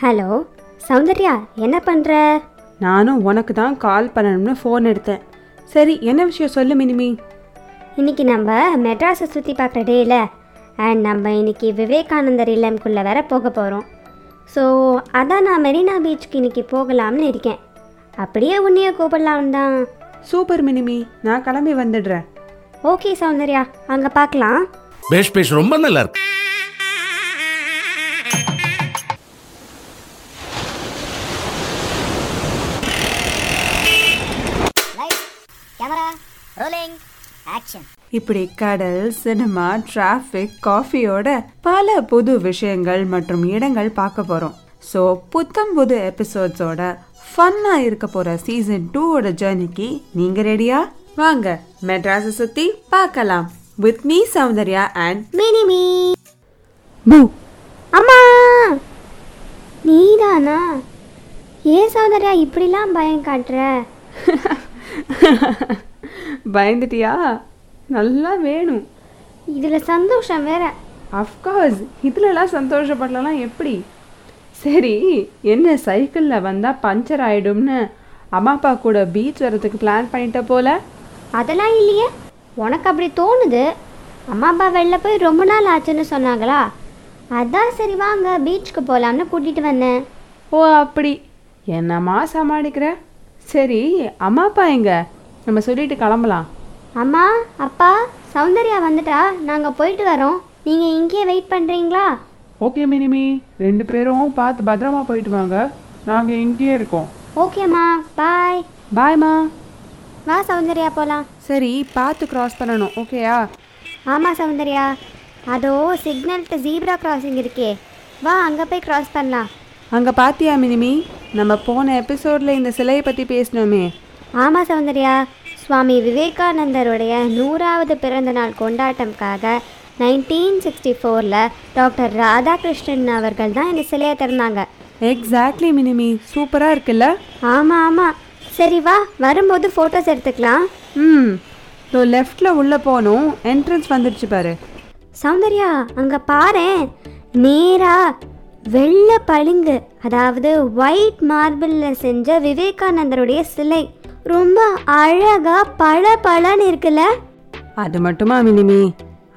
Hello Soundarya என்ன பண்ணுற நானும் உனக்கு தான் கால் பண்ணணும்னு ஃபோன் எடுத்தேன். சரி என்ன விஷயம் சொல்லு மினிமி. இன்னைக்கு நம்ம மெட்ராஸை சுற்றி பார்க்குற டேல அண்ட் நம்ம இன்னைக்கு விவேகானந்தர் இல்லம்குள்ளே வேற போக போகிறோம் ஸோ அதான் நான் மெரினா பீச்சுக்கு இன்னைக்கு போகலாம்னு இருக்கேன். அப்படியே உன்னைய கூப்பிடலாம் தான். Super Mini Me. நான் கிளம்பி வந்துடுறேன். ஓகே சௌந்தர்யா. அங்கே பார்க்கலாம். பேஷ் பேஷ் ரொம்ப நல்லா இருக்கு. இப்படி கடல் சினிமா டிராஃபிக் காஃபியோட பல புது விஷயங்கள் மற்றும் இடங்கள் பார்க்க போகிறோம் ஸோ புத்தம் புது எபிசோட்ஸோட ஃபன்னாக இருக்க போகிற சீசன் டூவோட ஜேர்னிக்கு நீங்கள் ரெடியா வாங்க மெட்ராஸை சுற்றி பார்க்கலாம். With me Soundarya and Mini Me பூ அம்மா! நீதானா? ஏன் சௌந்தர்யா இப்படிலாம் பயம் காட்டுற? பயந்துட்டியா? நல்லா வேணும். இதில் சந்தோஷம் வேற. அஃப்கோர்ஸ் இதுலலாம் சந்தோஷப்படலாம் எப்படி? சரி என்ன சைக்கிளில் வந்தால் பஞ்சர் ஆயிடும்னு அம்மா அப்பா கூட பீச் வரதுக்கு பிளான் பண்ணிட்ட போல? அதெல்லாம் இல்லையே. உனக்கு அப்படி தோணுது. அம்மா அப்பா வெளில போய் ரொம்ப நாள் ஆச்சுன்னு சொன்னாங்களா? அதான் சரி வாங்க பீச்சுக்கு போகலாம்னு கூட்டிகிட்டு வந்தேன். ஓ அப்படி. என்னம்மா சமாளிக்கிற? சரி அம்மா அப்பா எங்க? நம்ம சொல்லிட்டு கிளம்பலாம். அம்மா அப்பா சௌந்தர்யா வந்துட்டா நாங்கள் போயிட்டு வரோம். நீங்கள் இங்கேயே வெயிட் பண்ணுறீங்களா ஓகே மினிமி ரெண்டு பேரும் பார்த்து பத்திரமா போயிட்டு வாங்க. நாங்கள் இங்கேயே இருக்கோம். ஓகேம்மா பாய் பாய்மா வா சௌந்தர்யா போகலாம் சரி பார்த்து கிராஸ் பண்ணணும். ஓகேயா ஆமாம் சௌந்தர்யா. அதோ சிக்னல்ட்டு ஜீப்ரா கிராசிங் இருக்கே. வா அங்கே போய் கிராஸ் பண்ணலாம். அங்கே பாத்தியா மினிமி நம்ம போன எபிசோடில் இந்த சிலையை பற்றி பேசினோமே. ஆமாம் சௌந்தர்யா. சுவாமி விவேகானந்தருடைய நூறாவது பிறந்த நாள் கொண்டாட்டம்காக நைன்டீன் சிக்ஸ்டி ஃபோரில் டாக்டர் ராதாகிருஷ்ணன் அவர்கள் தான் இந்த சிலையை திறந்தாங்க. Exactly Mini Me. சூப்பராக இருக்குல்ல? ஆமாம் ஆமாம் சரி வா. வரும்போது ஃபோட்டோஸ் எடுத்துக்கலாம். ம். ஸோ லெஃப்டில் உள்ளே போகணும் என்ட்ரன்ஸ் வந்துடுச்சு பாரு. சௌந்தர்யா அங்கே பாரேன் நேரா வெள்ளை பளிங்கு அதாவது ஒயிட் மார்பிளில் செஞ்ச விவேகானந்தருடைய சிலை. ரொம்ப அழகா பள பளன்னு இருக்குல்ல? அது மட்டுமா மினிமி?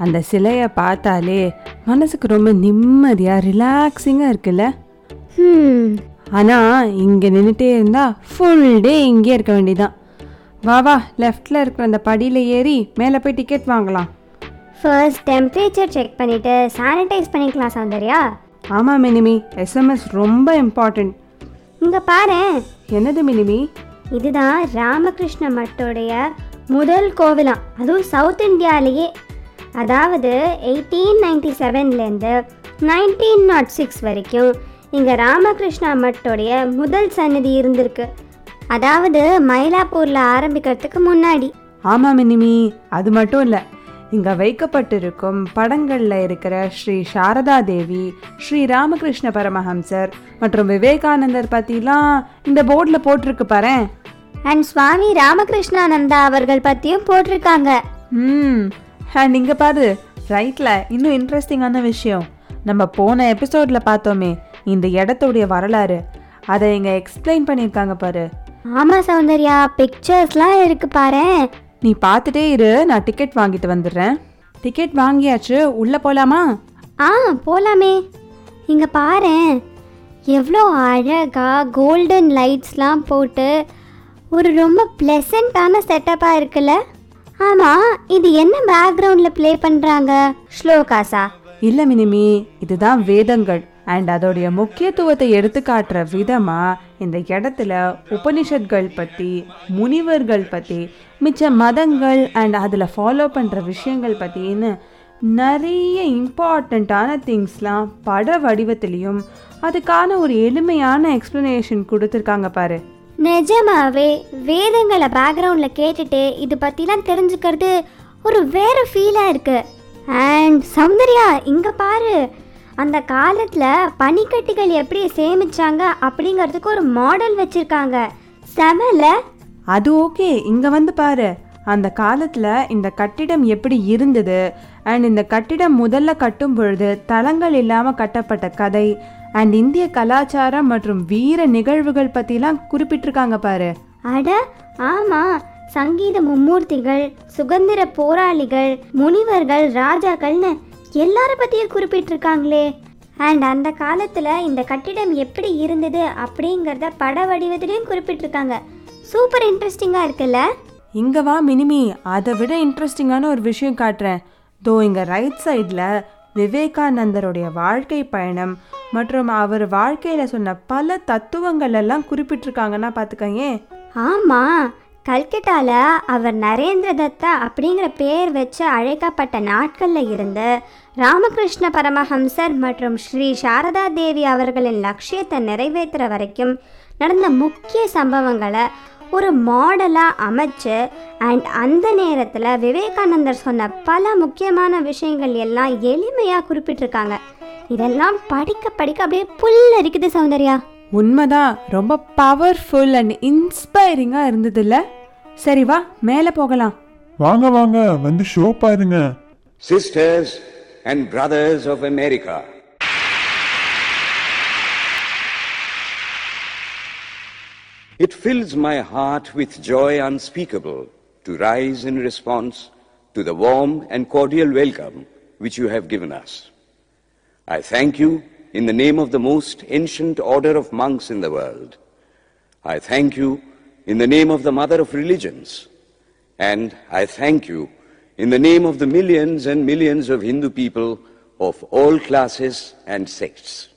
அந்த சிலையை பார்த்தாலே மனசுக்கு ரொம்ப நிம்மதியாக ரிலாக்ஸிங்காக இருக்குல்ல? ஆனால் இங்கே நின்றுட்டே இருந்தால் ஃபுல் டே இங்கே இருக்க வேண்டியதான் வா வா லெஃப்டில் இருக்கிற அந்த படியில் ஏறி மேலே போய் டிக்கெட் வாங்கலாம். ஃபர்ஸ்ட் டெம்பரேச்சர் செக் பண்ணிட்டு சானிடைஸ் பண்ணிக்கலாம் சௌந்தர்யா. ஆமாம் மினிமி. எஸ்எம்எஸ் ரொம்ப இம்பார்ட்டண்ட் இங்க பாரேன். என்னது மினிமி? இதுதான் ராமகிருஷ்ண மட்டோடைய முதல் கோவிலாம். அதுவும் சவுத் இந்தியாலேயே. அதாவது எயிட்டீன் நைன்டி செவன்லேருந்து நைன்டீன் நாட் சிக்ஸ் வரைக்கும் இங்கே ராமகிருஷ்ணா மட்டோடைய முதல் சன்னதி இருந்திருக்கு. அதாவது மயிலாப்பூரில் ஆரம்பிக்கிறதுக்கு முன்னாடி. ஆமாம் மினிமி அது மட்டும் இல்லை. இங்கே வைக்கப்பட்டிருக்கும் படங்களில் இருக்கிற ஸ்ரீ சாரதா தேவி ஸ்ரீ ராமகிருஷ்ண பரமஹம்சர் மற்றும் விவேகானந்தர் பற்றிலாம் இந்த போர்டில் போட்டிருக்கு பாரேன். அண்ட் சுவாமி ராமகிருஷ்ணானந்தா அவர்கள் பற்றியும் போட்டிருக்காங்க. ம் அண்ட் இங்கே பாரு ரைட்டில் இன்னும் இன்ட்ரெஸ்டிங்கான விஷயம். நம்ம போன எபிசோடில் பார்த்தோமே இந்த இடத்துடைய வரலாறு. அதை இங்கே எக்ஸ்பிளைன் பண்ணியிருக்காங்க பாரு. ஆமாம் சௌந்தர்யா பிக்சர்ஸ்லாம் இருக்கு பாரேன். நீ பார்த்துட்டே இரு நான் டிக்கெட் வாங்கிட்டு வந்துடுறேன். டிக்கெட் வாங்கியாச்சு உள்ளே போகலாமா ஆ போலாமே. இங்கே பாரேன் எவ்வளோ அழகா கோல்டன் லைட்ஸ்லாம் போட்டு ஒரு ரொம்ப ப்ளசண்ட்டான செட்டப்பாக இருக்குல்ல? ஆமாம் இது என்ன பேக்ரவுண்டில் ப்ளே பண்ணுறாங்க ஸ்லோகாஸா இல்லை மினிமி இதுதான் வேதங்கள். அண்ட் அதோடைய முக்கியத்துவத்தை எடுத்து காட்டுற விதமா இந்த இடத்துல உபனிஷத்கள் பற்றி முனிவர்கள் பற்றி மிச்ச மதங்கள் அண்ட் அதில் ஃபாலோ பண்ணுற விஷயங்கள் பற்றின்னு நிறைய இம்பார்ட்டண்ட்டான திங்ஸ்லாம் பட வடிவத்திலையும் அதுக்கான ஒரு எளிமையான எக்ஸ்ப்ளனேஷன் கொடுத்துருக்காங்க பாரு. நிஜமாவே வேதங்களை பேக்ரவுண்டில் கேட்டுட்டு இது பற்றிலாம் தெரிஞ்சுக்கிறது ஒரு வேற ஃபீலாக இருக்குது அண்ட் சௌந்தர்யா இங்கே பாரு. அந்த காலத்தில் பனிக்கட்டிகள் எப்படி சேமிச்சாங்க அப்படிங்கிறதுக்கு ஒரு மாடல் வச்சுருக்காங்க. செமல அது ஓகே இங்கே வந்து பாரு. அந்த காலத்தில் இந்த கட்டிடம் எப்படி இருந்தது? அண்ட் இந்த கட்டிடம் முதல்ல கட்டும் பொழுது தளங்கள் இல்லாமல் கட்டப்பட்ட கதை. அண்ட் இந்திய கலாச்சாரம் மற்றும் வீர நிகழ்வுகள் பற்றிலாம் குறிப்பிட்டிருக்காங்க பாரு. அட ஆமாம் சங்கீத மும்மூர்த்திகள் சுதந்திர போராளிகள் முனிவர்கள் ராஜாக்கள்னு எல்லார பற்றியும் குறிப்பிட்டிருக்காங்களே. அண்ட் அந்த காலத்தில் இந்த கட்டிடம் எப்படி இருந்தது அப்படிங்கிறத பட வடிவத்திலையும் குறிப்பிட்டிருக்காங்க. சூப்பர் இன்ட்ரெஸ்டிங்காக இருக்குல்ல? இங்க வா மினிமி. அதை விட இன்ட்ரெஸ்டிங்கான ஒரு விஷயம் காட்டுறேன். தோ இங்க ரைட் சைடில் விவேகானந்தருடைய வாழ்க்கை பயணம் மற்றும் அவர் வாழ்க்கையில் சொன்ன பல தத்துவங்கள் எல்லாம் குறிப்பிட்டிருக்காங்கன்னா பார்த்துக்கங்க ஆமாம் கல்கட்டாவில் அவர் நரேந்திர தத்தா அப்படிங்கிற பேர் வச்சு அழைக்கப்பட்ட நாட்களில் இருந்து ராமகிருஷ்ண பரமஹம்சர் மற்றும் ஸ்ரீ சாரதா தேவி அவர்களின் லட்சியத்தை நிறைவேற்றுற வரைக்கும் நடந்த முக்கிய சம்பவங்களை ஒரு மாடலாக அமைச்சு அண்ட் அந்த நேரத்தில் விவேகானந்தர் சொன்ன பல முக்கியமான விஷயங்கள் எல்லாம் எளிமையாக குறிப்பிட்டிருக்காங்க. இதெல்லாம் படிக்க படிக்க அப்படியே புல்லரிக்குது சௌந்தர்யா. உண்மைதான் ரொம்ப பவர்ஃபுல் அண்ட் இன்ஸ்பைரிங்காக இருந்ததுல்ல? சரி வா மேலே போகலாம். வாங்க வாங்க வந்து ஷோ பாருங்க. Sisters and brothers of America, it fills my heart with joy unspeakable to rise in response to the warm and cordial welcome which you have given us. I thank you in the name of the most ancient order of monks in the world. I thank you in the name of the mother of religions. And I thank you in the name of the millions and millions of Hindu people of all classes and sects.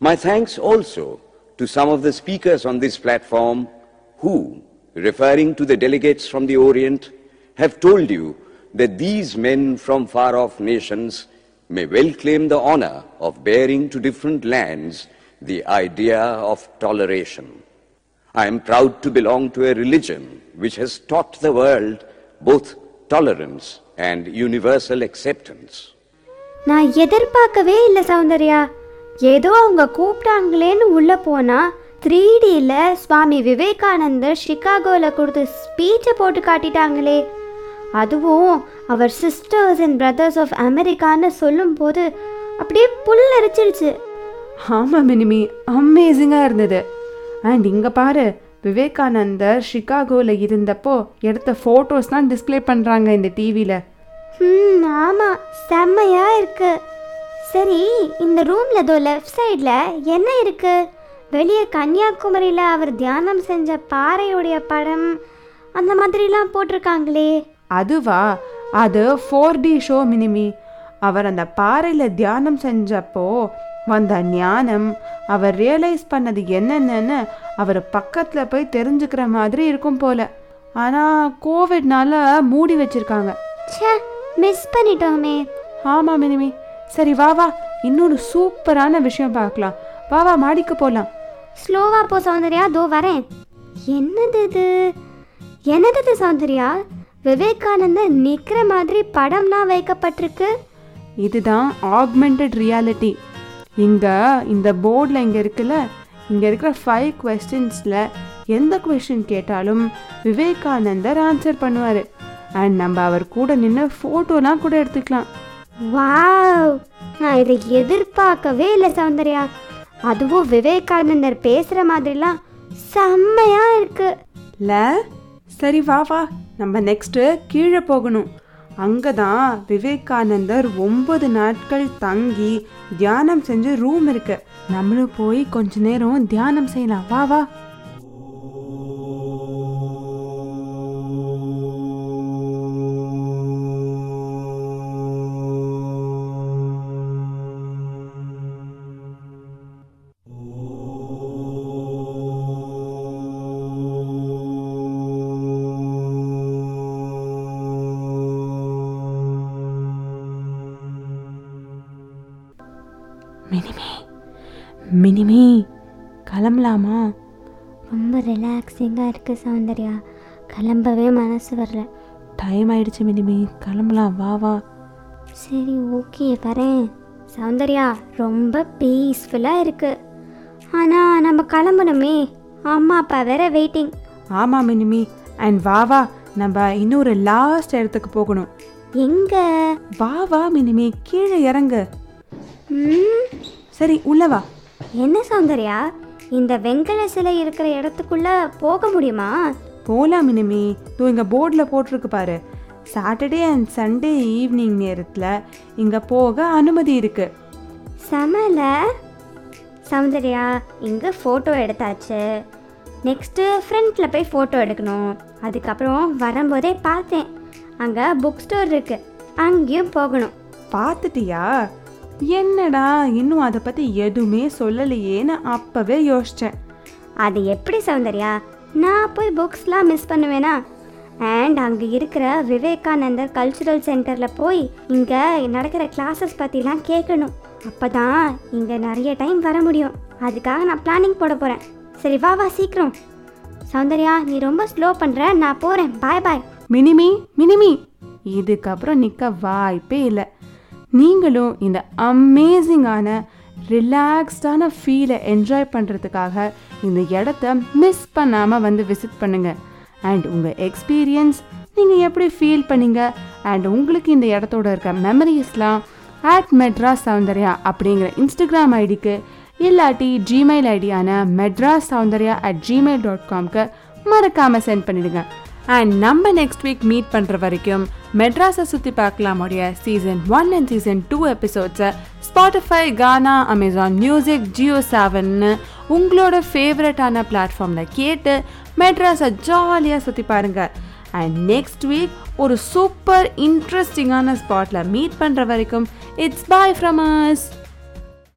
My thanks also to some of the speakers on this platform who, referring to the delegates from the Orient, have told you that these men from far off nations may well claim the honor of bearing to different lands the idea of toleration. I am proud to belong to a religion which has taught the world both tolerance and universal acceptance. நான் எதிர்பார்க்கவே இல்லை சௌந்தர்யா. ஏதோ அவங்க கூப்பிட்டாங்களேன்னு உள்ளே போனால் three டியில் சுவாமி விவேகானந்தர் சிகாகோவில் கொடுத்த ஸ்பீச்சை போட்டு காட்டிட்டாங்களே. அதுவும் அவர் சிஸ்டர்ஸ் அண்ட் பிரதர்ஸ் ஆஃப் அமெரிக்கான்னு சொல்லும்போது அப்படியே புல்லரிச்சிருச்சு. ஆமாம் மினிமி. அமேசிங்காக இருந்தது. அண்ட் இங்கே பாரு விவேகானந்தர் சிகாகோவில் இருந்தப்போ எடுத்த ஃபோட்டோஸ்லாம் டிஸ்ப்ளே பண்ணுறாங்க இந்த டிவியில் ம் ஆமாம் செம்மையாக இருக்கு. சரி இந்த ரூமில் தோ லெஃப்ட் சைடில் என்ன இருக்கு? வெளியே கன்னியாகுமரியில் அவர் தியானம் செஞ்ச பாறையுடைய படம் அந்த மாதிரிலாம் போட்டிருக்காங்களே. அதுவா? அது four D show Mini Me. அவர் அந்த பாறையில் தியானம் செஞ்சப்போ வந்த ஞானம் அவர் ரியலைஸ் பண்ணது என்னென்னு அவர் பக்கத்தில் போய் தெரிஞ்சுக்கிற மாதிரி இருக்கும் போல. ஆனால் கோவிட்னால மூடி வச்சிருக்காங்க. ச்சே மிஸ் பண்ணிட்டோமே. ஆமாம் மினிமி. சரி வா வா. இன்னொரு சூப்பரான விஷயம் பார்க்கலாம். வா வா மாடிக்கு போகலாம் ஸ்லோவா போ சௌந்தர்யா. தோ வரேன். என்னது இது? என்னது இது சௌந்தர்யா? விவேகானந்தர் நிற்கிற மாதிரி படம்லாம் வைக்கப்பட்டிருக்கு. இதுதான் ஆக்மெண்டட் ரியாலிட்டி இங்கே இந்த போர்டில் இங்கே இருக்குல்ல இங்கே இருக்கிற ஃபைவ் கொஸ்டின்ஸில் எந்த கொஸ்டின் கேட்டாலும் விவேகானந்தர் ஆன்சர் பண்ணுவார். அண்ட் நம்ம அவர் கூட நின்று ஃபோட்டோலாம் கூட எடுத்துக்கலாம். வாவ்! நான் இதை எதிர்பார்க்கவே இல்லை சௌந்தர்யா. அதுவும் விவேகானந்தர் பேசுகிற மாதிரிலாம் செம்மையா இருக்கு. ல சரி வா வா. நம்ம நெக்ஸ்ட்டு கீழே போகணும். அங்கே தான் விவேகானந்தர் ஒன்பது நாட்கள் தங்கி தியானம் செஞ்ச ரூம் இருக்கு. நம்மளும் போய் கொஞ்ச நேரம் தியானம் செய்யலாம். வா வா. மினிமி கிளம்பலாமா? ரொம்ப ரிலாக்ஸிங்காக இருக்கு சௌந்தர்யா. கிளம்பவே மனசு வரல. டைம் ஆயிடுச்சு மினிமி கிளம்பலாம் வா வா. சரி ஓகே வரேன். சௌந்தர்யா ரொம்ப பீஸ்ஃபுல்லாக இருக்கு. ஆனால் நம்ம கிளம்பணுமே. அம்மா அப்பா வேற வெயிட்டிங் ஆமாம் மினிமி அண்ட் வா வா. நம்ம இன்னொரு லாஸ்ட் இடத்துக்கு போகணும். எங்கே? வா வா மினிமி கீழே இறங்கு. ம்? சரி உள்ள வா. என்ன சௌந்தர்யா? இந்த வெங்கல சிலை இருக்கிற இடத்துக்குள்ள போக முடியுமா? போலாம் மினிமி தோ இங்கே போர்டில் போட்டிருக்கு பாரு. சாட்டர்டே அண்ட் சண்டே ஈவினிங் நேரத்தில் இங்கே போக அனுமதி இருக்கு. செமல? சௌந்தர்யா இங்கே ஃபோட்டோ எடுத்தாச்சு. நெக்ஸ்ட்டு ஃப்ரண்ட்டில் போய் ஃபோட்டோ எடுக்கணும். அதுக்கப்புறம் வரும்போதே பார்த்தேன். அங்கே புக் ஸ்டோர் இருக்கு. அங்கேயும் போகணும். பார்த்துட்டியா? என்னடா இன்னும் அதை பற்றி எதுவுமே சொல்லலையேன்னு அப்போவே யோசித்தேன் அது எப்படி சௌந்தர்யா? நான் போய் புக்ஸ்லாம் மிஸ் பண்ணுவேனா? அண்ட் அங்கே இருக்கிற விவேகானந்தர் கல்ச்சுரல் சென்டரில் போய் இங்கே நடக்கிற கிளாஸஸ் பற்றிலாம் கேட்கணும். அப்போ தான் இங்கே நிறைய டைம் வர முடியும். அதுக்காக நான் பிளானிங் போட போகிறேன் சரி வா வா சீக்கிரம். சௌந்தர்யா நீ ரொம்ப ஸ்லோ பண்ணுற நான் போகிறேன் பாய் பாய் மினிமி மினிமி. இதுக்கப்புறம் நிற்க வாய்ப்பே இல்லை. நீங்களும் இந்த அமேசிங்கான ரிலாக்ஸ்டான ஃபீலை என்ஜாய் பண்ணுறதுக்காக இந்த இடத்த மிஸ் பண்ணாமல் வந்து விசிட் பண்ணுங்கள் அண்ட் உங்கள் எக்ஸ்பீரியன்ஸ் நீங்கள் எப்படி ஃபீல் பண்ணீங்க? அண்ட் உங்களுக்கு இந்த இடத்தோட இருக்க மெமரிஸ்லாம் அட் மெட்ராஸ் சௌந்தர்யா அப்படிங்கிற இன்ஸ்டாகிராம் ஐடிக்கு இல்லாட்டி Gmail ஐடியான Madras Soundarya at Gmail dot காம்க்கு மறக்காமல் சென்ட் பண்ணிவிடுங்க அண்ட் நம்ம நெக்ஸ்ட் வீக் மீட் பண்ணுற வரைக்கும் மெட்ராஸை சுற்றி பார்க்கலாமுடைய season one and season two எபிசோட்ஸை Spotify Gaana Amazon music Jio செவன்னு உங்களோட ஃபேவரட்டான பிளாட்ஃபார்மில் கேட்டு மெட்ராஸை ஜாலியாக சுற்றி பாருங்கள் அண்ட் நெக்ஸ்ட் வீக் ஒரு சூப்பர் இன்ட்ரெஸ்டிங்கான ஸ்பாட்டில் மீட் பண்ணுற வரைக்கும் இட்ஸ் பாய் ஃப்ரம் அஸ்